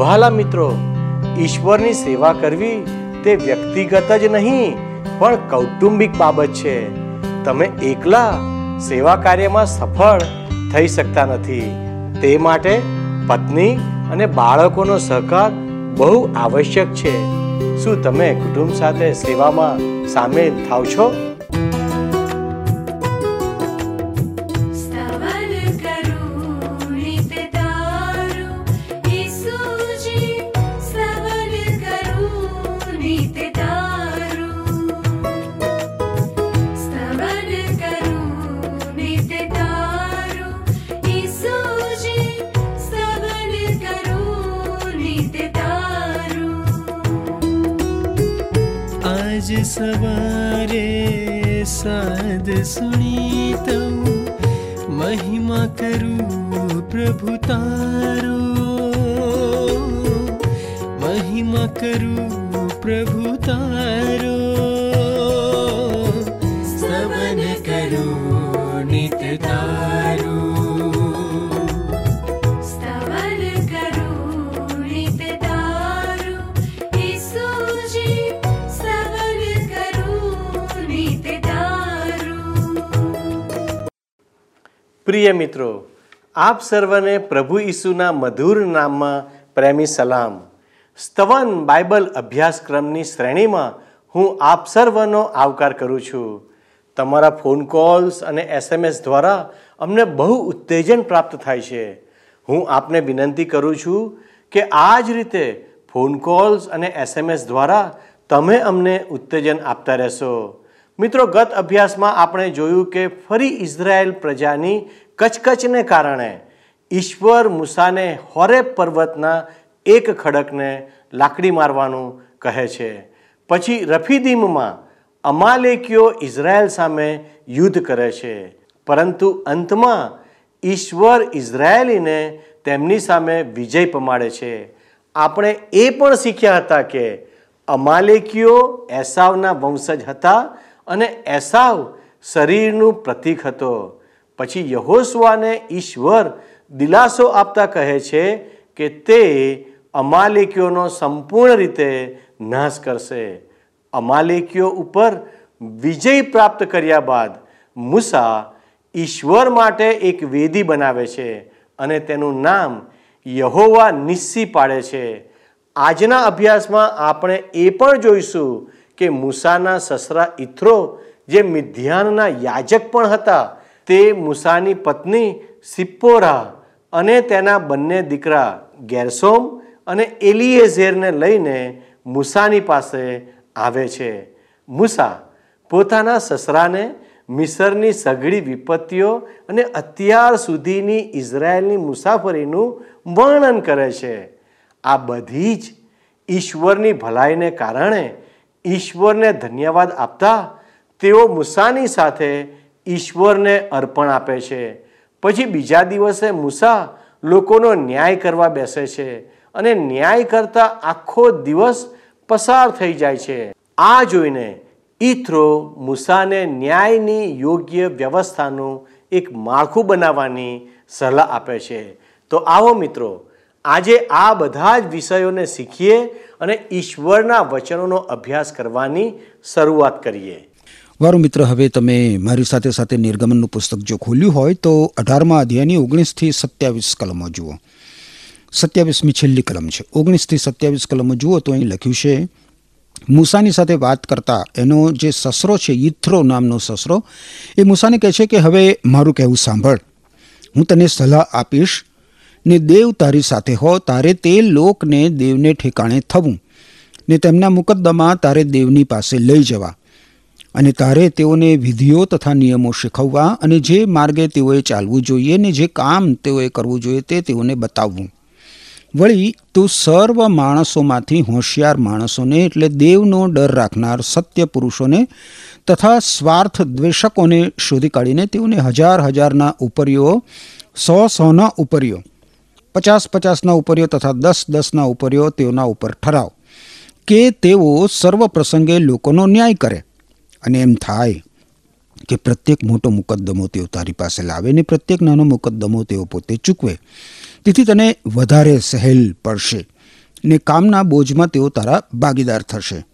ભાલા મિત્રો, ઈશ્વરની સેવા કરવી તે વ્યક્તિગત જ નહીં, પણ કૌટુંબિક બાબત છે. તમે એકલા સેવા કાર્યમાં સફળ થઈ શકતા નથી. તે માટે પત્ની અને બાળકોનો સહકાર બહુ આવશ્યક છે. શું તમે કુટુંબ સાથે સેવામાં સામેલ થાવ છો? सवारे साध सुनीतौ। महिमा करु प्रभुतारो महिमा करु प्रभुतारो પ્રિય મિત્રો, આપ સર્વને પ્રભુ ઈસુના મધુર નામમાં પ્રેમી સલામ. સ્તવન બાઇબલ અભ્યાસક્રમની શ્રેણીમાં હું આપ સર્વનો આવકાર કરું છું. તમારા ફોન કોલ્સ અને એસએમએસ દ્વારા અમને બહુ ઉત્તેજન પ્રાપ્ત થાય છે. હું આપને વિનંતી કરું છું કે આ જ રીતે ફોન કોલ્સ અને એસએમએસ દ્વારા તમે અમને ઉત્તેજન આપતા રહેશો. મિત્રો, ગત અભ્યાસમાં આપણે જોયું કે ફરી ઇઝરાયેલ પ્રજાની કચકચને કારણે ઈશ્વર મૂસાને હોરેબ પર્વતના એક ખડકને લાકડી મારવાનું કહે છે. પછી રફીદીમમાં અમાલેકીઓ ઇઝરાયલ સામે યુદ્ધ કરે છે. પરંતુ અંતમાં ઈશ્વર ઇઝરાયેલીને તેમની સામે વિજય પમાડે છે. આપણે એ પણ શીખ્યા હતા કે અમાલેકીઓ એસાવના વંશજ હતા અને એસાવ શરીરનું પ્રતીક હતો. પછી યહોસવાને ઈશ્વર દિલાસો આપતા કહે છે કે તે અમાલેકીઓનો સંપૂર્ણ રીતે નાશ કરશે. અમાલેકીઓ ઉપર વિજય પ્રાપ્ત કર્યા બાદ મૂસા ઈશ્વર માટે એક વેદી બનાવે છે અને તેનું નામ યહોવા નિસ્સી પાડે છે. આજના અભ્યાસમાં આપણે એ પણ જોઈશું કે મૂસાના સસરા ઇથરો જે મિધ્યાનના યાજક પણ હતા તે મૂસાની પત્ની સિપ્પોરા અને તેના બંને દીકરા ગેરસોમ અને એલિએઝેરને લઈને મૂસાની પાસે આવે છે. મૂસા પોતાના સસરાને મિસરની સઘળી વિપત્તિઓ અને અત્યાર સુધીની ઇઝરાયેલની મુસાફરીનું વર્ણન કરે છે. આ બધી જ ઈશ્વરની ભલાઈને કારણે ઈશ્વરને ધન્યવાદ આપતા તેઓ મૂસાની સાથે ઈશ્વરને અર્પણ આપે છે. પછી બીજા દિવસે મૂસા લોકોનો ન્યાય કરવા બેસે છે અને ન્યાય કરતા આખો દિવસ પસાર થઈ જાય છે. આ જોઈને ઈથ્રો મૂસાને ન્યાયની યોગ્ય વ્યવસ્થાનું એક માળખું બનાવવાની સલાહ આપે છે. તો આવો મિત્રો, આજે આ બધા જ વિષયોને શીખીએ અને ઈશ્વરના વચનોનો અભ્યાસ કરવાની શરૂઆત કરીએ. વારું મિત્ર, હવે તમે મારી સાથે સાથે નિર્ગમનનું પુસ્તક જો ખોલ્યું હોય, તો અઢારમા અધ્યાયની ઓગણીસથી સત્યાવીસ કલમો જુઓ. સત્યાવીસમી છેલ્લી કલમ છે. ઓગણીસથી સત્યાવીસ કલમો જુઓ તો અહીં લખ્યું છે, મૂસાની સાથે વાત કરતા એનો જે સસરો છે ઈથરો નામનો સસરો, એ મૂસાને કહે છે કે, હવે મારું કહેવું સાંભળ. હું તને સલાહ આપીશ ને દેવ તારી સાથે હો, તારે તે લોકને દેવને ઠેકાણે થવું ને તેમના મુકદ્દમા તારે દેવની પાસે લઈ જવા. અને તારે તેઓને વિધિઓ તથા નિયમો શીખવવા અને જે માર્ગે તેઓએ ચાલવું જોઈએ ને જે કામ તેઓએ કરવું જોઈએ તે તેઓને બતાવવું. વળી, તું સર્વ માણસોમાંથી હોશિયાર માણસોને એટલે દેવનો ડર રાખનાર સત્ય પુરુષોને તથા સ્વાર્થ દ્વેષકોને શોધી કાઢીને તેઓને હજાર હજારના ઉપરીઓ, સો સોના ઉપરીઓ, પચાસ પચાસના ઉપરીઓ તથા દસ દસના ઉપરીઓ તેઓના ઉપર ઠરાવ કે તેઓ સર્વ પ્રસંગે લોકોનો ન્યાય કરે. અને એમ થાય કે પ્રત્યેક મોટો મુકદ્દમો તેઓ તારી પાસે લાવે ને પ્રત્યેક નાનો મુકદ્દમો તેઓ પોતે ચૂકવે. તેથી તને વધારે સહેલ પડશે ને કામના બોજમાં તેઓ તારા ભાગીદાર થશે.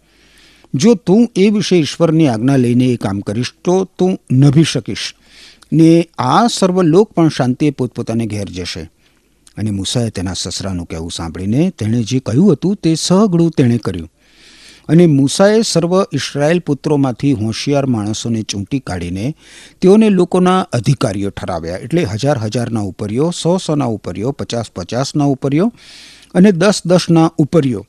જો તું એ વિશે ઈશ્વરની આજ્ઞા લઈને એ કામ કરીશ, તો તું નભી શકીશ ને આ સર્વ લોક પણ શાંતિએ પોતપોતાને ઘેર જશે. અને મૂસાએ તેના સસરાનું કહેવું સાંભળીને તેણે જે કહ્યું હતું તે સહગળું તેણે કર્યું. અને મૂસાએ સર્વ ઇસરાયેલ પુત્રોમાંથી હોશિયાર માણસોને ચૂંટી કાઢીને તેઓને લોકોના અધિકારીઓ ઠરાવ્યા. એટલે હજાર હજારના ઉપરીઓ, સો સોના ઉપરીઓ, પચાસ પચાસના ઉપરીઓ અને દસ દસના ઉપરીઓ.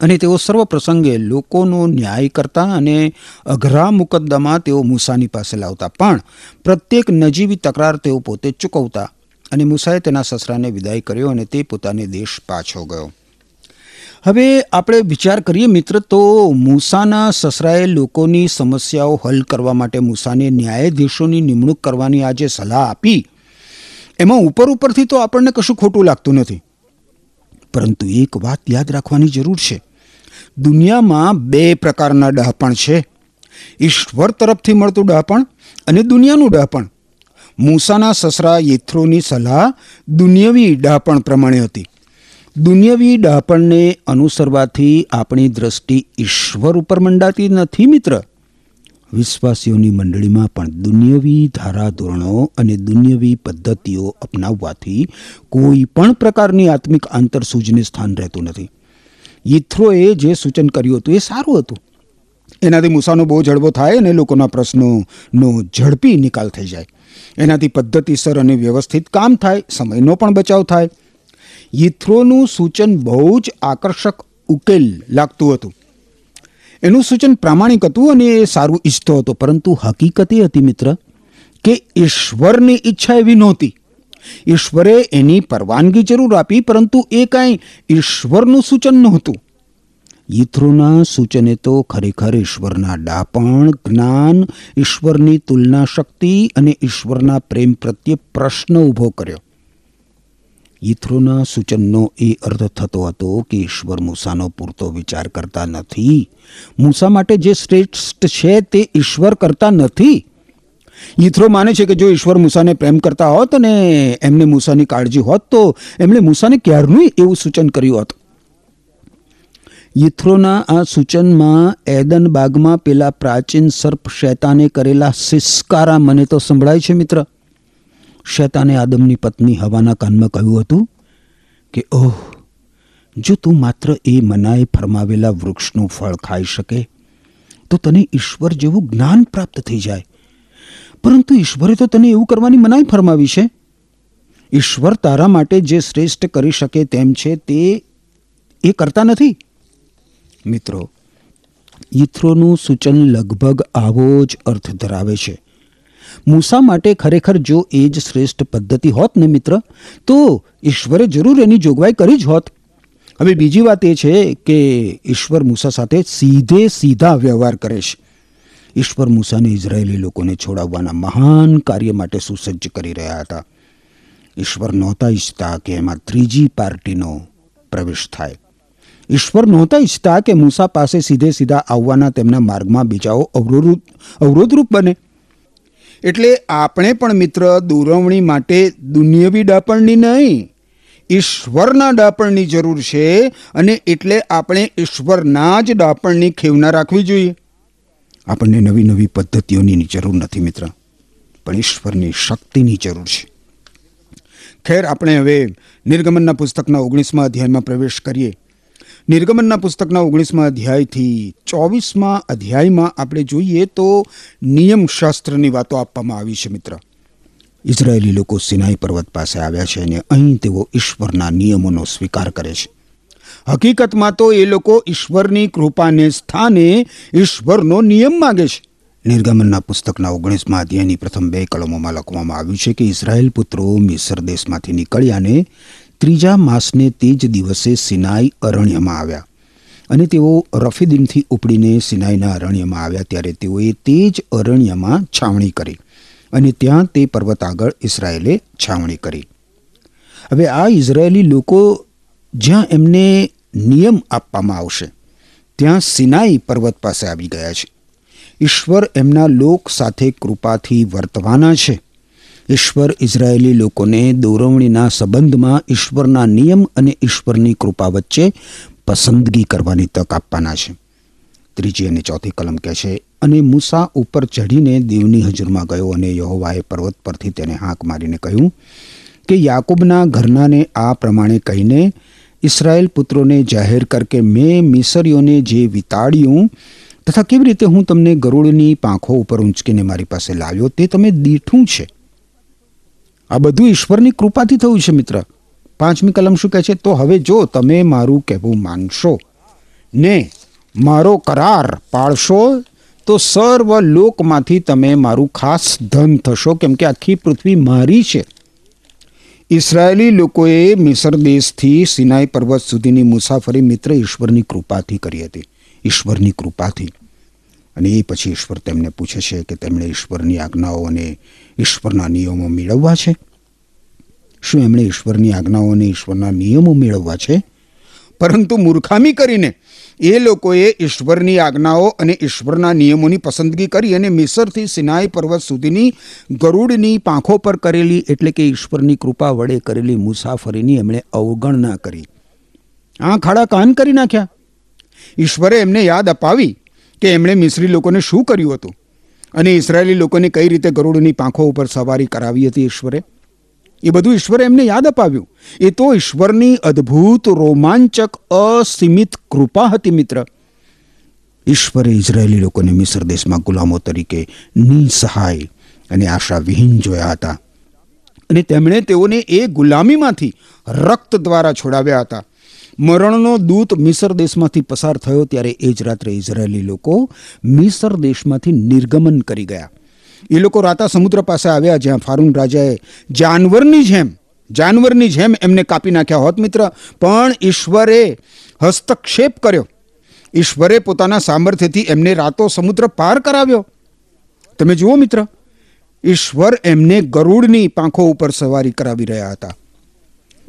અને તેઓ સર્વ પ્રસંગે લોકોનો ન્યાય કરતા અને અઘરા મુકદ્દમા તેઓ મૂસાની પાસે લાવતા. પણ પ્રત્યેક નજીવી તકરાર તેઓ પોતે ચૂકવતા અને મૂસાએ તેના સસરાને વિદાય કર્યો અને તે પોતાને દેશ પાછો ગયો. હવે આપણે વિચાર કરીએ મિત્ર, તો મૂસાના સસરાએ લોકોની સમસ્યાઓ હલ કરવા માટે મૂસાને ન્યાયાધીશોની નિમણૂક કરવાની આ જે સલાહ આપી. એમાં ઉપર ઉપરથી તો આપણને કશું ખોટું લાગતું નથી. પરંતુ એક વાત યાદ રાખવાની જરૂર છે. દુનિયામાં બે પ્રકારના ડહાપણ છે. ઈશ્વર તરફથી મળતું ડહાપણ અને દુનિયાનું ડહાપણ મૂસાના સસરા યથ્રોની સલાહ દુનિયાવી ડહાપણ પ્રમાણે હતી. દુનિયાવી ડાપણને અનુસરવાથી આપણી દ્રષ્ટિ ઈશ્વર ઉપર મંડાતી નથી, મિત્ર. વિશ્વાસીઓની મંડળીમાં પણ દુનિયાવી ધારાધોરણો અને દુનિયાવી પદ્ધતિઓ અપનાવવાથી કોઈ પણ પ્રકારની આત્મિક આંતરસૂજને સ્થાન રહેતું નથી. યથ્રોએ જે સૂચન કર્યું હતું એ સારું હતું. એનાથી મૂસાનો બહુ ઝડબો થાય અને લોકોના પ્રશ્નોનો ઝડપી નિકાલ થઈ જાય. એનાથી પદ્ધતિસર અને વ્યવસ્થિત કામ થાય, સમયનો પણ બચાવ થાય. યથ્રોનું સૂચન બહુ જ આકર્ષક ઉકેલ લાગતું હતું. એનું સૂચન પ્રામાણિક હતું અને એ સારું ઈચ્છતો હતો. પરંતુ હકીકત એ હતી મિત્ર, કે ઈશ્વરની ઈચ્છા એવી નહોતી. ઈશ્વરે એની પરવાનગી જરૂર આપી, પરંતુ એ કાંઈ ઈશ્વરનું સૂચન નહોતું. યિથ્રોના સૂચને તો ખરેખર ઈશ્વરના ડાપણ, જ્ઞાન, ઈશ્વરની તુલના શક્તિ અને ઈશ્વરના પ્રેમ પ્રત્યે પ્રશ્ન ઊભો કર્યો. યથ્રોના સૂચનનો એ અર્થ થતો હતો કે ઈશ્વર મૂસાનો પૂરતો વિચાર કરતા નથી. મૂસા માટે જે શ્રેષ્ઠ છે તે ઈશ્વર કરતા નથી. ઈથ્રો માને છે કે જો ઈશ્વર મૂસાને પ્રેમ કરતા હોત અને એમને મૂસાની કાળજી હોત તો એમણે મૂસાને ક્યારનું એવું સૂચન કર્યું હોત? યથ્રોના આ સૂચનમાં એદન બાગમાં પેલા પ્રાચીન સર્પ શૈતાને કરેલા સિસ્કારા મને તો સંભળાય છે મિત્ર. શૈતાને આદમની પત્ની હવાના કાનમાં કહ્યું હતું કે, ઓહ, જો તું માત્ર એ મનાએ ફરમાવેલા વૃક્ષનું ફળ ખાઈ શકે, તો તને ઈશ્વર જેવું જ્ઞાન પ્રાપ્ત થઈ જાય. પરંતુ ઈશ્વરે તો તને એવું કરવાની મનાઈ ફરમાવી છે. ઈશ્વર તારા માટે જે શ્રેષ્ઠ કરી શકે તેમ છે તે એ કરતા નથી. મિત્રો ઈથ્રોનું સૂચન લગભગ આવો જ અર્થ ધરાવે છે. મૂસા માટે ખરેખર જો એ જ શ્રેષ્ઠ પદ્ધતિ હોત ને મિત્ર, તો ઈશ્વરે જરૂર એની જોગવાઈ કરી જ હોત. હવે બીજી વાત એ છે કે ઈશ્વર મૂસા સાથે સીધે સીધા વ્યવહાર કરે છે. ઈશ્વર મૂસાને ઇઝરાયેલી લોકોને છોડાવવાના મહાન કાર્ય માટે સુસજ્જ કરી રહ્યા હતા. ઈશ્વર નહોતા ઈચ્છતા કે એમાં ત્રીજી પાર્ટીનો પ્રવેશ થાય. ઈશ્વર નહોતા ઈચ્છતા કે મૂસા પાસે સીધે સીધા આવવાના તેમના માર્ગમાં બીજાઓ અવરોધ અવરોધરૂપ બને. એટલે આપણે પણ, મિત્ર, દોરવણી માટે દુનિયવી ડાપણની નહીં. ઈશ્વરના ડાપણની જરૂર છે અને એટલે આપણે ઈશ્વરના જ ડાપણની ખેવના રાખવી જોઈએ. આપણને નવી નવી પદ્ધતિઓની જરૂર નથી, મિત્ર. પણ ઈશ્વરની શક્તિની જરૂર છે. ખેર, આપણે હવે નિર્ગમનના પુસ્તકના ઓગણીસમાં અધ્યાયમાં પ્રવેશ કરીએ. નિર્ગમનના પુસ્તકના ઓગણીસમાં અધ્યાયથી ચોવીસમાં અધ્યાયમાં આપણે જોઈએ તો નિયમશાસ્ત્રની વાતો આપવામાં આવી છે, મિત્ર. ઇઝરાયેલી લોકો સિનાઈ પર્વત પાસે આવ્યા છે અને અહીં તેઓ ઈશ્વરના નિયમોનો સ્વીકાર કરે છે. હકીકતમાં તો એ લોકો ઈશ્વરની કૃપાને સ્થાને ઈશ્વરનો નિયમ માગે છે. નિર્ગમનના પુસ્તકના ઓગણીસમાં અધ્યાયની પ્રથમ બે કલમોમાં લખવામાં આવ્યું છે કે ઇઝરાયેલ પુત્રો મિસર દેશમાંથી નીકળ્યાને ત્રીજા માસને તે જ દિવસે સિનાઈ અરણ્યમાં આવ્યા. અને તેઓ રફીદીનથી ઉપડીને સિનાઈના અરણ્યમાં આવ્યા ત્યારે તેઓએ તે જ અરણ્યમાં છાવણી કરી અને ત્યાં તે પર્વત આગળ ઇસરાયેલે છાવણી કરી. હવે આ ઇઝરાયેલી લોકો જ્યાં એમને નિયમ આપવામાં આવશે, ત્યાં સિનાઈ પર્વત પાસે આવી ગયા છે. ઈશ્વર એમના લોક સાથે કૃપાથી વર્તવાના છે. ઈશ્વર ઇઝરાયેલી લોકોને દોરવણીના સંબંધમાં ઈશ્વરના નિયમ અને ઈશ્વરની કૃપા વચ્ચે પસંદગી કરવાની તક આપવાના છે. ત્રીજી અને ચોથી કલમ કહે છે, અને મૂસા ઉપર ચઢીને દેવની હજુરમાં ગયો અને યહોવાએ પર્વત પરથી તેને હાંક મારીને કહ્યું કે યાકૂબના ઘરનાને આ પ્રમાણે કહીને ઇસરાયેલ પુત્રોને જાહેર કર કે મેં મિસરીઓને જે વિતાડ્યું તથા કેવી રીતે હું તમને ગરુડની પાંખો ઉપર ઊંચકીને મારી પાસે લાવ્યો તે તમે દીઠું છે. આ બધું ઈશ્વરની કૃપાથી થયું છે, મિત્ર. પાંચમી કલમ શું કહે છે? તો હવે જો તમે મારું કહેવું માનશો ને મારો કરાર પાળશો તો સર્વ લોકમાંથી તમે મારું ખાસ ધન થશો. કેમ કે આખી પૃથ્વી મારી છે. ઇસરાયેલી લોકોએ મિસર દેશથી સિનાઈ પર્વત સુધીની મુસાફરી મિત્ર ઈશ્વરની કૃપાથી કરી હતી. ઈશ્વરની કૃપાથી. અને એ પછી ઈશ્વર તેમને પૂછે છે કે તેમણે ઈશ્વરની આજ્ઞાઓ અને ઈશ્વરના નિયમો મેળવવા છે? શું એમણે ઈશ્વરની આજ્ઞાઓ અને ઈશ્વરના નિયમો મેળવવા છે? પરંતુ મૂર્ખામી કરીને એ લોકોએ ઈશ્વરની આજ્ઞાઓ અને ઈશ્વરના નિયમોની પસંદગી કરી અને મિસરથી સિનાઈ પર્વત સુધીની ગરુડની પાંખો પર કરેલી, એટલે કે ઈશ્વરની કૃપા વડે કરેલી મુસાફરીની એમણે અવગણના કરી. આ ખાડા કાન કરી નાખ્યા. ઈશ્વરે એમને યાદ અપાવી કે એમણે મિસરી લોકોને શું કર્યું હતું? અને ઇસરાયેલી લોકોને કઈ રીતે ગરુડની પાંખો ઉપર સવારી કરાવી હતી ઈશ્વરે? એ બધું ઈશ્વરે એમને યાદ અપાવ્યું. એ તો ઈશ્વરની અદ્ભુત રોમાંચક, અસીમિત કૃપા હતી મિત્ર. ઈશ્વરે ઇઝરાયેલી લોકોને મિસર દેશમાં ગુલામો તરીકે નિસહાય અને આશાવિહીન જોયા હતા. અને તેમણે તેઓને એ ગુલામીમાંથી રક્ત દ્વારા છોડાવ્યા હતા. મરણનો દૂત મિસર દેશમાંથી પસાર થયો ત્યારે એ જ રાત્રે ઇઝરાયેલી લોકો મિસર દેશમાંથી નિર્ગમન કરી ગયા. એ લોકો રાતા સમુદ્ર પાસે આવ્યા જ્યાં ફારૂન રાજાએ જાનવરની જેમ જાનવરની જેમ એમને કાપી નાખ્યા હોત મિત્ર, પણ ઈશ્વરે હસ્તક્ષેપ કર્યો. ઈશ્વરે પોતાના સામર્થ્યથી એમને રાતો સમુદ્ર પાર કરાવ્યો. તમે જુઓ મિત્ર, ઈશ્વર એમને ગરુડની પાંખો ઉપર સવારી કરાવી રહ્યા હતા.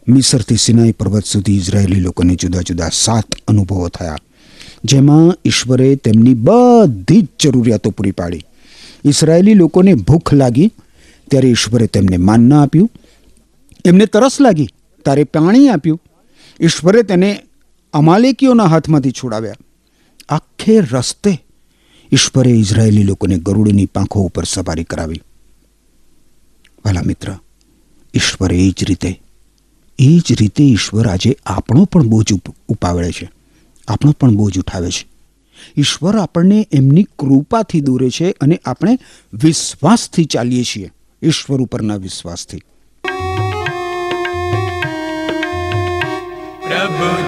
મિસરથી સિનાઈ પર્વત સુધી ઇઝરાયેલી લોકોને જુદા જુદા સાત અનુભવો થયા, જેમાં ઈશ્વરે તેમની બધી જ જરૂરિયાતો પૂરી પાડી. ઇઝરાયેલી લોકોને ભૂખ લાગી, ત્યારે ઈશ્વરે તેમને માનના આપ્યું. એમને તરસ લાગી તારે પાણી આપ્યું. ઈશ્વરે તેને અમાલેકીઓના હાથમાંથી છોડાવ્યા. આખે રસ્તે ઈશ્વરે ઇઝરાયેલી લોકોને ગરુડની પાંખો ઉપર સવારી કરાવી. વાલા મિત્ર, ઈશ્વરે એ જ રીતે એ જ રીતે ઈશ્વર આજે આપણો પણ બોજ ઉપ- ઉપાવડે છે. આપણો પણ બોજ ઉઠાવે છે. ઈશ્વર આપણને એમની કૃપાથી દોરે છે અને આપણે વિશ્વાસથી ચાલીએ છીએ. ઈશ્વર ઉપરના વિશ્વાસથી. પ્રભુ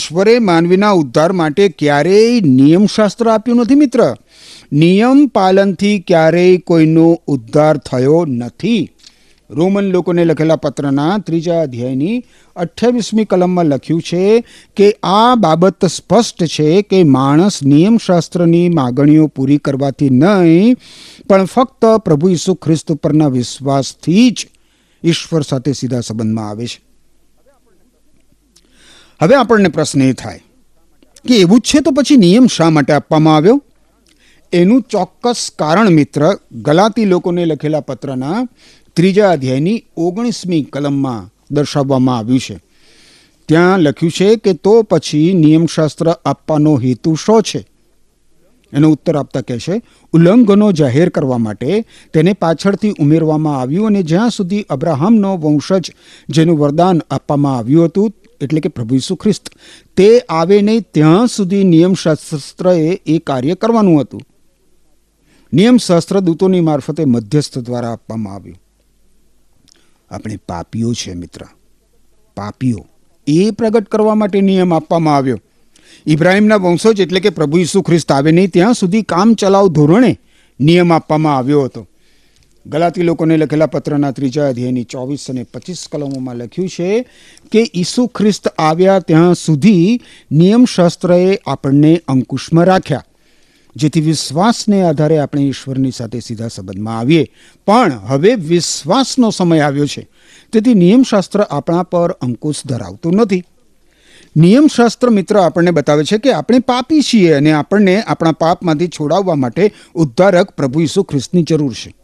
ઈશ્વરે માનવીના ઉદ્ધાર માટે ક્યારેય નિયમશાસ્ત્ર આપ્યું નથી, મિત્ર. નિયમ પાલનથી ક્યારેય કોઈનો ઉદ્ધાર થયો નથી. રોમન લોકોને લખેલા પત્રના ત્રીજા અધ્યાયની અઠ્યાવીસમી કલમમાં લખ્યું છે કે આ બાબત સ્પષ્ટ છે કે માણસ નિયમશાસ્ત્રની માગણીઓ પૂરી કરવાથી નહીં, પણ ફક્ત પ્રભુ ઈસુ ખ્રિસ્ત પરના વિશ્વાસથી જ ઈશ્વર સાથે સીધા સંબંધમાં આવે છે. હવે આપણને પ્રશ્ન એ થાય કે એવું જ છે તો પછી નિયમ શા માટે આપવામાં આવ્યો? એનું ચોક્કસ કારણ મિત્ર, ગલાતી લોકોને લખેલા પત્રના ત્રીજા અધ્યાયની ઓગણીસમી કલમમાં દર્શાવવામાં આવ્યું છે. ત્યાં લખ્યું છે કે તો પછી નિયમશાસ્ત્ર આપવાનો હેતુ શો છે? એનો ઉત્તર આપતા કહે છે, ઉલ્લંઘનો જાહેર કરવા માટે તેને પાછળથી ઉમેરવામાં આવ્યું અને જ્યાં સુધી અબ્રાહમનો વંશજ જેનું વરદાન આપવામાં આવ્યું હતું એટલે કે પ્રભુ ઈસુ ખ્રિસ્ત. તે આવે નહીં ત્યાં સુધી નિયમશાસ્ત્રએ એ કાર્ય કરવાનું હતું. નિયમશાસ્ત્ર દૂતોની મારફતે મધ્યસ્થ દ્વારા આપવામાં આવ્યું. આપણે પાપીઓ છે મિત્ર. પાપીઓ. એ પ્રગટ કરવા માટે નિયમ આપવામાં આવ્યો. ઇબ્રાહિમના વંશજ એટલે કે પ્રભુ ઈસુ ખ્રિસ્ત આવે નહીં ત્યાં સુધી કામ ચલાવ ધોરણે નિયમ આપવામાં આવ્યો હતો. ગલાતી લોકોને લખેલા પત્રના ત્રીજા અધ્યાયની ચોવીસ અને પચીસ કલમોમાં લખ્યું છે કે ઈસુ ખ્રિસ્ત આવ્યા ત્યાં સુધી નિયમશાસ્ત્રએ આપણને અંકુશમાં રાખ્યા. જેથી વિશ્વાસને આધારે આપણે ઈશ્વરની સાથે સીધા સંબંધમાં આવીએ. પણ હવે વિશ્વાસનો સમય આવ્યો છે. તેથી નિયમશાસ્ત્ર આપણા પર અંકુશ ધરાવતું નથી. નિયમશાસ્ત્ર મિત્ર આપણને બતાવે છે કે આપણે પાપી છીએ અને આપણને આપણા પાપમાંથી છોડાવવા માટે ઉદ્ધારક પ્રભુ ઈસુ ખ્રિસ્તની જરૂર છે.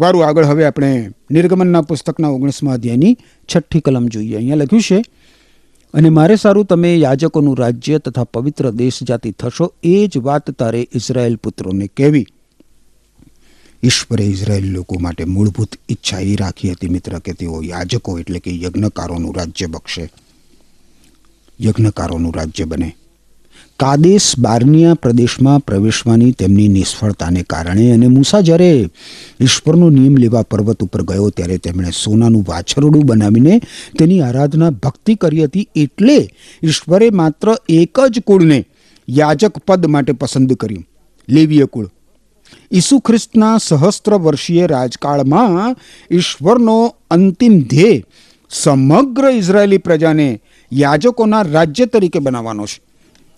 વારું આગળ હવે આપણે નિર્ગમનના પુસ્તકના ઓગણીસમાં અધ્યાયની છઠ્ઠી કલમ જોઈએ. અહીંયા લખ્યું છે, અને મારે સારું તમે યાજકોનું રાજ્ય તથા પવિત્ર દેશ જાતિ થશો, એ જ વાત તારે ઇઝરાયેલ પુત્રોને કહેવી. ઈશ્વરે ઇઝરાયેલ લોકો માટે મૂળભૂત ઈચ્છા એ રાખી હતી મિત્ર, કે તેઓ યાજકો એટલે કે યજ્ઞકારોનું રાજ્ય બક્ષે. યજ્ઞકારોનું રાજ્ય બને. કાદેશ બારનિયા પ્રદેશમાં પ્રવેશવાની તેમની નિષ્ફળતાને કારણે અને મૂસા જ્યારે ઈશ્વરનો નિયમ લેવા પર્વત ઉપર ગયો ત્યારે તેમણે સોનાનું વાછરડું બનાવીને તેની આરાધના ભક્તિ કરી હતી એટલે ઈશ્વરે માત્ર એક જ કુળને યાજક પદ માટે પસંદ કર્યું, લેવીય કુળ. ઈસુ ખ્રિસ્તના સહસ્ત્ર વર્ષીય રાજકાળમાં ઈશ્વરનો અંતિમ ધ્યેય સમગ્ર ઇઝરાયેલી પ્રજાને યાજકોના રાજ્ય તરીકે બનાવવાનો છે.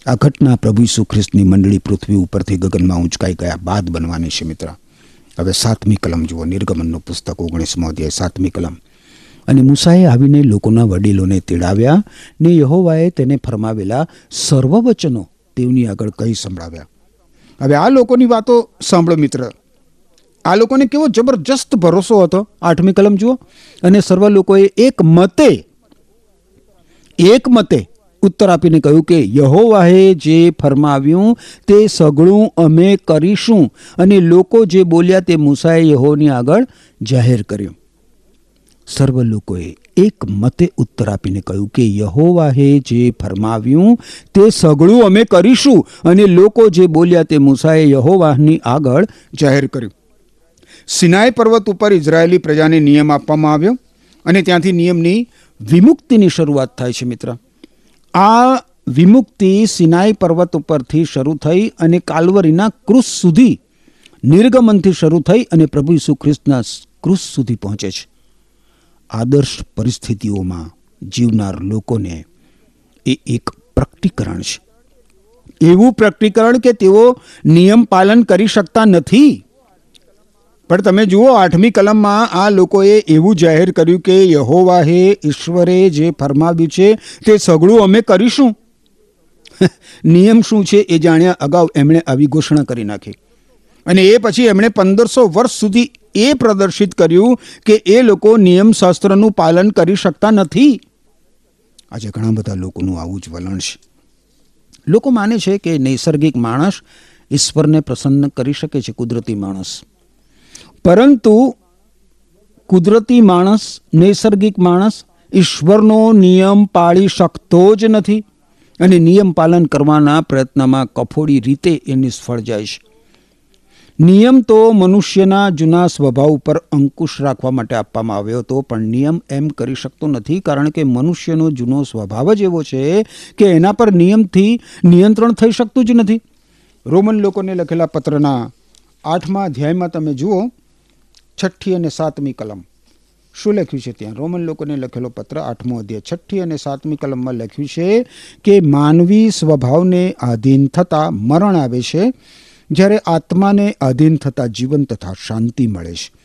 આ ઘટના પ્રભુ ઈસુ ખ્રિસ્તની મંડળી પૃથ્વી ઉપરથી ગગનમાં ઉંચકાઈ ગયા બાદ બનવાની છે મિત્ર. હવે સાતમી કલમ જુઓ, નિર્ગમનનું પુસ્તક ઓગણીસમો અધ્યાય, સાતમી કલમ. અને મૂસાએ આવીને લોકોના વડીલોને તેડાવ્યા ને યહોવાએ તેને ફરમાવેલા સર્વ વચનો તેઓની આગળ કહી સંભળાવ્યા. હવે આ લોકોની વાતો સાંભળો મિત્ર. આ લોકોને કેવો જબરજસ્ત ભરોસો હતો. આઠમી કલમ જુઓ. અને સર્વ લોકોએ એક મતે એક મતે ઉત્તર આપીને કહ્યું કે, યહોવાહે જે ફરમાવ્યું તે સઘળું અમે કરીશું. અને લોકો જે બોલ્યા તે મૂસાએ યહોની આગળ જાહેર કર્યું. સર્વ લોકોએ એક મતે ઉત્તર આપીને કહ્યું કે, યહોવાહે જે ફરમાવ્યું તે સઘળું અમે કરીશું. અને લોકો જે બોલ્યા તે મૂસાએ યહોવાહની આગળ જાહેર કર્યું. સિનાઈ પર્વત ઉપર ઇઝરાયેલી પ્રજાને નિયમ આપવામાં આવ્યો અને ત્યાંથી નિયમની વિમુક્તિની શરૂઆત થાય છે મિત્ર. આ વિમુક્તિ સિનાઈ પર્વત ઉપરથી શરૂ થઈ અને કાલવરીના ક્રુસ સુધી, નિર્ગમનથી શરૂ થઈ અને પ્રભુ ઈસુ ખ્રિસ્તના ક્રુસ સુધી પહોંચે છે. આદર્શ પરિસ્થિતિઓમાં જીવનાર લોકોને એ એક પ્રકટીકરણ છે. એવું પ્રકટીકરણ કે તેઓ નિયમ પાલન કરી શકતા નથી. પણ તમે જુઓ, આઠમી કલમમાં આ લોકોએ એવું જાહેર કર્યું કે યહોવાહે ઈશ્વરે જે ફરમાવ્યું છે તે સગળું અમે કરીશું. નિયમ શું છે એ જાણ્યા અગાઉ એમણે આવી ઘોષણા કરી નાખી. અને એ પછી એમણે પંદરસો વર્ષ સુધી એ પ્રદર્શિત કર્યું કે એ લોકો નિયમશાસ્ત્રનું પાલન કરી શકતા નથી. આજે ઘણા બધા લોકોનું આવું જ વલણ છે. લોકો માને છે કે નૈસર્ગિક માણસ ઈશ્વરને પ્રસન્ન કરી શકે છે, કુદરતી માણસ. પરંતુ કુદરતી માણસ, નૈસર્ગિક માણસ ઈશ્વરનો નિયમ પાળી શકતો જ નથી અને નિયમ પાલન કરવાના પ્રયત્નમાં કફોડી રીતે એ નિષ્ફળ જાય છે. નિયમ તો મનુષ્યના જૂના સ્વભાવ ઉપર અંકુશ રાખવા માટે આપવામાં આવ્યો હતો, પણ નિયમ એમ કરી શકતો નથી કારણ કે મનુષ્યનો જૂનો સ્વભાવ જ એવો છે કે એના પર નિયમથી નિયંત્રણ થઈ શકતું જ નથી. રોમન લોકોને લખેલા પત્રના આઠમા અધ્યાયમાં તમે જુઓ છઠ્ઠી અને સાતમી કલમ. શું લખ્યું છે ત્યાં? રોમન લોકોને લખેલો પત્ર આઠમો અધ્યાય. છઠ્ઠી અને સાતમી કલમમાં લખ્યું છે કે માનવી સ્વભાવને આધીન થતાં મરણ આવે છે, જ્યારે આત્માને આધીન થતાં જીવન તથા શાંતિ મળે છે.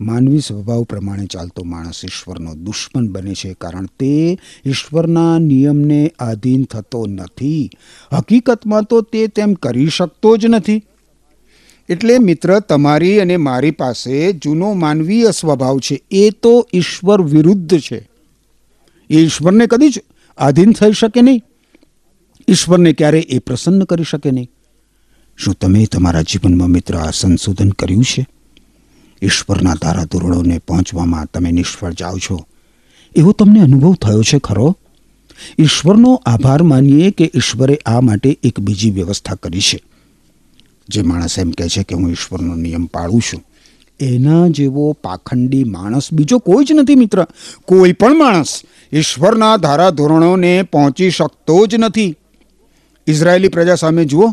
માનવી સ્વભાવ પ્રમાણે ચાલતો માણસ ઈશ્વરનો દુશ્મન બને છે કારણ તે ઈશ્વરના નિયમને આધીન થતો નથી. હકીકતમાં તો તે તેમ કરી શકતો જ નથી. એટલે મિત્ર, તમારી અને મારી પાસે જૂનો માનવીય સ્વભાવ છે. એ તો ઈશ્વર વિરુદ્ધ છે. એ ઈશ્વરને કદી જ આધીન થઈ શકે નહીં. ઈશ્વરને ક્યારે એ પ્રસન્ન કરી શકે નહીં. શું તમે તમારા જીવનમાં મિત્ર આ સંશોધન કર્યું છે? ઈશ્વરના ધારાધોરણોને પહોંચવામાં તમે નિષ્ફળ જાઓ છો. એવો તમને અનુભવ થયો છે ખરો? ઈશ્વરનો આભાર માનીએ કે ઈશ્વરે આ માટે એક બીજી વ્યવસ્થા કરી છે. જે માણસ એમ કહે છે કે હું ઈશ્વરનો નિયમ પાળું છું, એના જેવો પાખંડી માણસ બીજો કોઈ જ નથી મિત્ર. કોઈ પણ માણસ ઈશ્વરના ધારાધોરણોને પહોંચી શકતો જ નથી. ઇઝરાયેલી પ્રજા સામે જુઓ,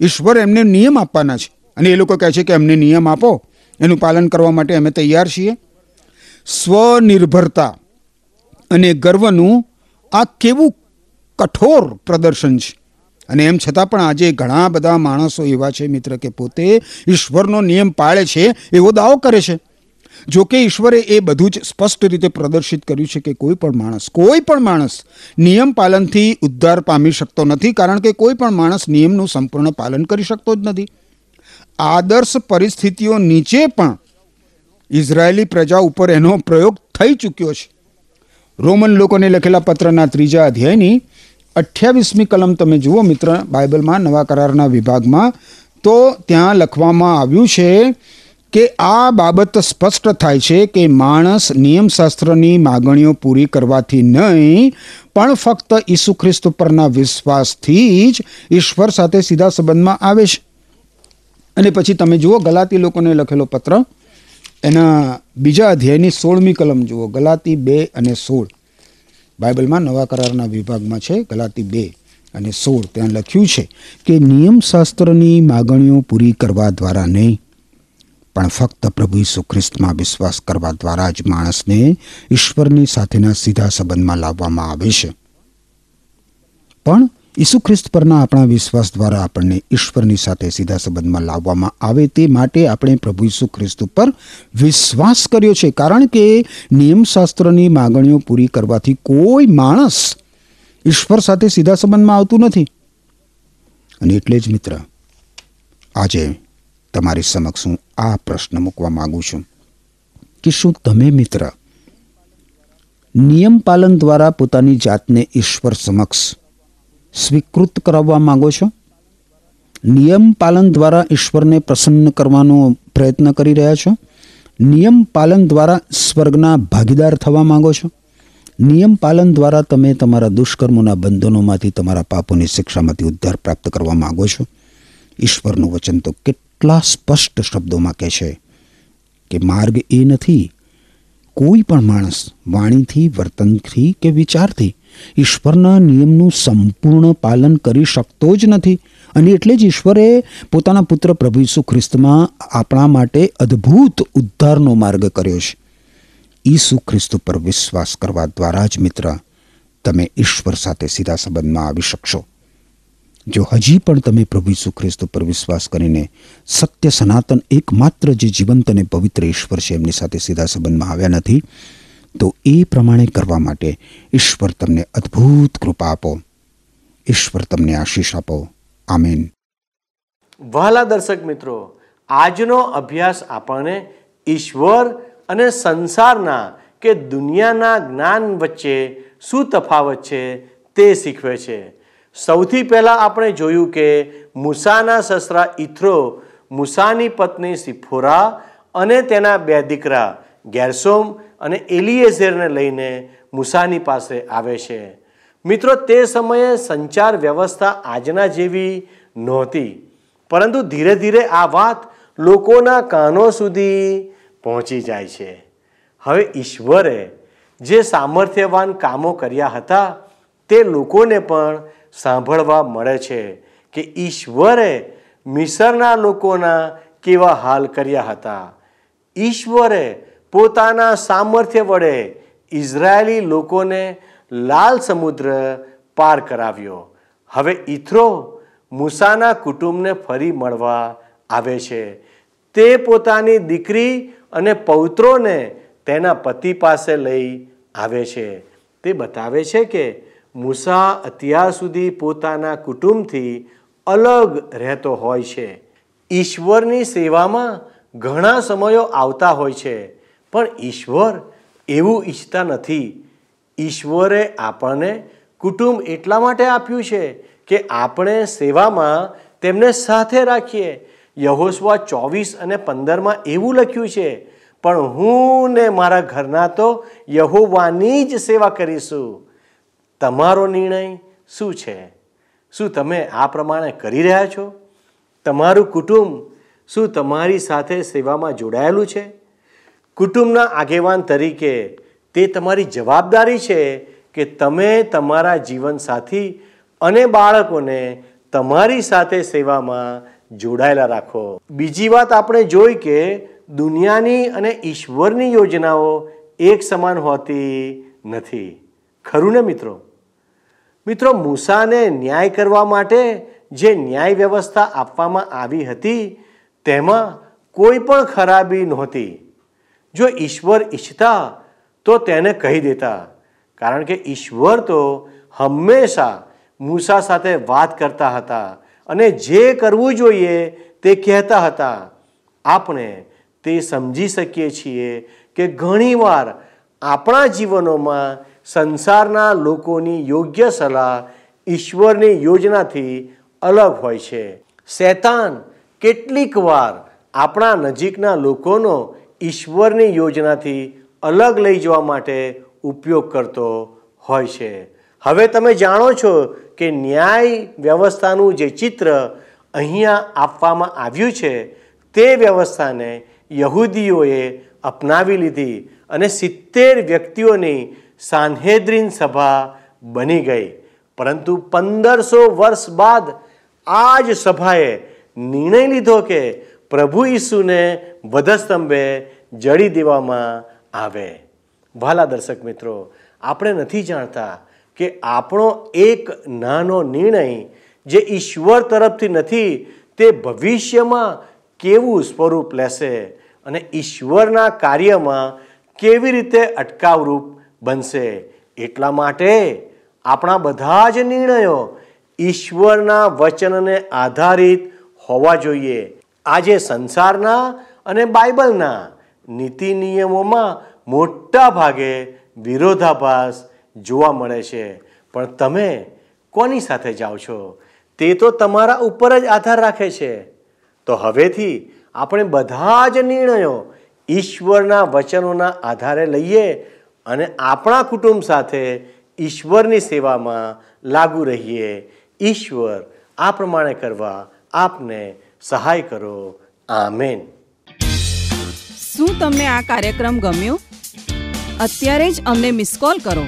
ઈશ્વર એમને નિયમ આપવાના છે. અને એ લોકો કહે છે કે અમને નિયમ આપો, એનું પાલન કરવા માટે અમે તૈયાર છીએ. સ્વનિર્ભરતા અને ગર્વનું આ કેવું કઠોર પ્રદર્શન છે. અને એમ છતાં પણ આજે ઘણા બધા માણસો એવા છે મિત્ર કે પોતે ઈશ્વરનો નિયમ પાળે છે, એવો દાવો કરે છે. જો કે ઈશ્વરે એ બધું જ સ્પષ્ટ રીતે પ્રદર્શિત કર્યું છે કે કોઈ પણ માણસ, કોઈ પણ માણસ નિયમ પાલનથી ઉદ્ધાર પામી શકતો નથી, કારણ કે કોઈ પણ માણસ નિયમનું સંપૂર્ણ પાલન કરી શકતો જ નથી. આદર્શ પરિસ્થિતિઓ નીચે પણ ઇઝરાયેલી પ્રજા ઉપર એનો પ્રયોગ થઈ ચૂક્યો છે. રોમન લોકોને લખેલા પત્રના ત્રીજા અધ્યાયની અઠ્યાવીસમી કલમ તમે જુઓ મિત્ર, બાઇબલમાં નવા કરારના વિભાગમાં, તો ત્યાં લખવામાં આવ્યું છે કે આ બાબત સ્પષ્ટ થાય છે કે માણસ નિયમશાસ્ત્રની માગણીઓ પૂરી કરવાથી નહીં, પણ ફક્ત ઈસુ ખ્રિસ્ત પરના વિશ્વાસથી જ ઈશ્વર સાથે સીધા સંબંધમાં આવે છે. અને પછી તમે જુઓ, ગલાતી લોકોને લખેલો પત્ર, એના બીજા અધ્યાયની સોળમી કલમ જુઓ, ગલાતી બે અને સોળ. બાઇબલમાં નવા કરારના વિભાગમાં છે, ગલાતી બે અને સોળ. ત્યાં લખ્યું છે કે નિયમશાસ્ત્રની માગણીઓ પૂરી કરવા દ્વારા નહીં, પણ ફક્ત પ્રભુ ઈસુ ખ્રિસ્તમાં વિશ્વાસ કરવા દ્વારા જ માણસને ઈશ્વરની સાથેના સીધા સંબંધમાં લાવવામાં આવે છે. પણ ઈસુ ખ્રિસ્ત પરના આપણા વિશ્વાસ દ્વારા આપણને ઈશ્વરની સાથે સીધા સંબંધમાં લાવવામાં આવે તે માટે આપણે પ્રભુ ઈસુ ખ્રિસ્ત ઉપર વિશ્વાસ કર્યો છે. કારણ કે નિયમશાસ્ત્રની માગણીઓ પૂરી કરવાથી કોઈ માણસ ઈશ્વર સાથે સીધા સંબંધમાં આવતું નથી. અને એટલે જ મિત્ર, આજે તમારી સમક્ષ હું આ પ્રશ્ન મૂકવા માંગુ છું કે શું તમે મિત્ર, નિયમ પાલન દ્વારા પોતાની જાતને ઈશ્વર સમક્ષ સ્વીકૃત કરાવવા માંગો છો? નિયમ પાલન દ્વારા ઈશ્વરને પ્રસન્ન કરવાનો પ્રયત્ન કરી રહ્યા છો? નિયમ પાલન દ્વારા સ્વર્ગના ભાગીદાર થવા માંગો છો? નિયમ પાલન દ્વારા તમે તમારા દુષ્કર્મોના બંધનોમાંથી તમારા પાપોની શિક્ષામાંથી ઉદ્ધાર પ્રાપ્ત કરવા માંગો છો? ઈશ્વરનું વચન તો કેટલા સ્પષ્ટ શબ્દોમાં કહે છે કે માર્ગ એ નથી કોઈ પણ માણસ વાણીથી, વર્તનથી કે વિચારથી ઈશ્વરના નિયમનું સંપૂર્ણ પાલન કરી શકતો જ નથી. અને એટલે જ ઈશ્વરે પોતાના પુત્ર પ્રભુ ઈસુ ખ્રિસ્તમાં આપણા માટે અદ્ભુત ઉદ્ધારનો માર્ગ કર્યો છે. ઈસુ ખ્રિસ્ત પર વિશ્વાસ કરવા દ્વારા જ મિત્ર, તમે ઈશ્વર સાથે સીધા સંબંધમાં આવી શકશો. જો હજી પણ તમે પ્રભુ ઈસુ ખ્રિસ્ત પર વિશ્વાસ કરીને સત્ય સનાતન એકમાત્ર જે જીવંત અને પવિત્ર ઈશ્વર છે એમની સાથે સીધા સંબંધમાં આવ્યા નથી, તો એ પ્રમાણે કરવા માટે ઈશ્વર તમને અદ્ભુત કૃપા આપો. ઈશ્વર તમને આશીષ આપો. આમેન. વહાલા દર્શક મિત્રો, આજનો અભ્યાસ આપણને ઈશ્વર અને સંસારના કે દુનિયાના જ્ઞાન વચ્ચે શું તફાવત છે તે શીખવે છે. સૌથી પહેલાં આપણે જોયું કે મૂસાના સસરા ઈથરો મૂસાની પત્ની સિફોરા અને તેના બે દીકરા ગેરસોમ અને એલિએઝેરને લઈને મૂસાની પાસે આવે છે. મિત્રો, તે સમયે સંચાર વ્યવસ્થા આજના જેવી નહોતી. પરંતુ ધીરે ધીરે આ વાત લોકોના કાનો સુધી પહોંચી જાય છે. હવે ઈશ્વરે જે સામર્થ્યવાન કામો કર્યા હતા, તે લોકોને પણ સાંભળવા મળે છે કે ઈશ્વરે મિસરના લોકોના કેવા હાલ કર્યા હતા. ઈશ્વરે પોતાના સામર્થ્ય વડે ઇઝરાયેલી લોકોને લાલ સમુદ્ર પાર કરાવ્યો. હવે ઈથ્રો મૂસાના કુટુંબને ફરી મળવા આવે છે. તે પોતાની દીકરી અને પૌત્રોને તેના પતિ પાસે લઈ આવે છે. તે બતાવે છે કે મૂસા અત્યાર સુધી પોતાના કુટુંબથી અલગ રહેતો હોય છે. ઈશ્વરની સેવામાં ઘણા સમયો આવતા હોય છે, પણ ઈશ્વર એવું ઈચ્છતા નથી. ઈશ્વરે આપણને કુટુંબ એટલા માટે આપ્યું છે કે આપણે સેવામાં તેમને સાથે રાખીએ. યહોસ્વા ચોવીસ અને પંદરમાં એવું લખ્યું છે, પણ હું ને મારા ઘરના તો યહોવાની જ સેવા કરીશું. તમારો નિર્ણય શું છે? શું તમે આ પ્રમાણે કરી રહ્યા છો? તમારું કુટુંબ શું તમારી સાથે સેવામાં જોડાયેલું છે? કુટુંબના આગેવાન તરીકે તે તમારી જવાબદારી છે કે તમે તમારા જીવનસાથી અને બાળકોને તમારી સાથે સેવામાં જોડાયેલા રાખો. બીજી વાત આપણે જોઈ કે દુનિયાની અને ઈશ્વરની યોજનાઓ એક સમાન હોતી નથી. ખરું ને મિત્રો? મિત્રો, મૂસાને ન્યાય કરવા માટે જે ન્યાય વ્યવસ્થા આપવામાં આવી હતી, તેમાં કોઈ પણ ખરાબી નહોતી. જો ઈશ્વર ઈચ્છતા, તો તેને કહી દેતા. કારણ કે ઈશ્વર તો હંમેશા મૂસા સાથે વાત કરતા હતા અને જે કરવું જોઈએ તે કહેતા હતા. આપણે તે સમજી શકીએ છીએ કે ઘણીવાર આપણા જીવનોમાં સંસારના લોકોની યોગ્ય સલાહ ઈશ્વરની યોજનાથી અલગ હોય છે. શેતાન કેટલીક વાર આપણા નજીકના લોકોનો ઈશ્વરની યોજનાથી અલગ લઈ જવા માટે ઉપયોગ કરતો હોય છે. હવે તમે જાણો છો કે ન્યાય વ્યવસ્થાનું જે ચિત્ર અહીંયા આપવામાં આવ્યું છે, તે વ્યવસ્થાને યહૂદીઓએ અપનાવી લીધી અને સિત્તેર વ્યક્તિઓની સાન્હેદ્રીન સભા બની ગઈ. પરંતુ પંદરસો વર્ષ બાદ આ જ સભાએ નિર્ણય લીધો કે પ્રભુ ઈસુને વધસ્તંભે જડી દેવામાં આવે. ભાલા દર્શક મિત્રો, આપણે નથી જાણતા કે આપણો એક નાનો નિર્ણય જે ઈશ્વર તરફથી નથી, તે ભવિષ્યમાં કેવું સ્વરૂપ લેશે અને ઈશ્વરના કાર્યમાં કેવી રીતે અટકાવરૂપ બનશે. એટલા માટે આપણા બધા જ નિર્ણયો ઈશ્વરના વચનને આધારિત હોવા જોઈએ. આજે સંસારના અને બાઇબલના નીતિ નિયમોમાં મોટા ભાગે વિરોધાભાસ જોવા મળે છે. પણ તમે કોની સાથે જાઓ છો? તે તો તમારા ઉપર જ આધાર રાખે છે. તો હવેથી આપણે બધા જ નિર્ણયો ઈશ્વરના વચનોના આધારે લઈએ અને આપણા કુટુંબ સાથે ઈશ્વરની સેવામાં લાગુ રહીએ. ઈશ્વર આ પ્રમાણે કરવા આપને સહાય કરો. આમેન. શું તમને આ કાર્યક્રમ ગમ્યો? અત્યારે જ અમને મિસ કોલ કરો.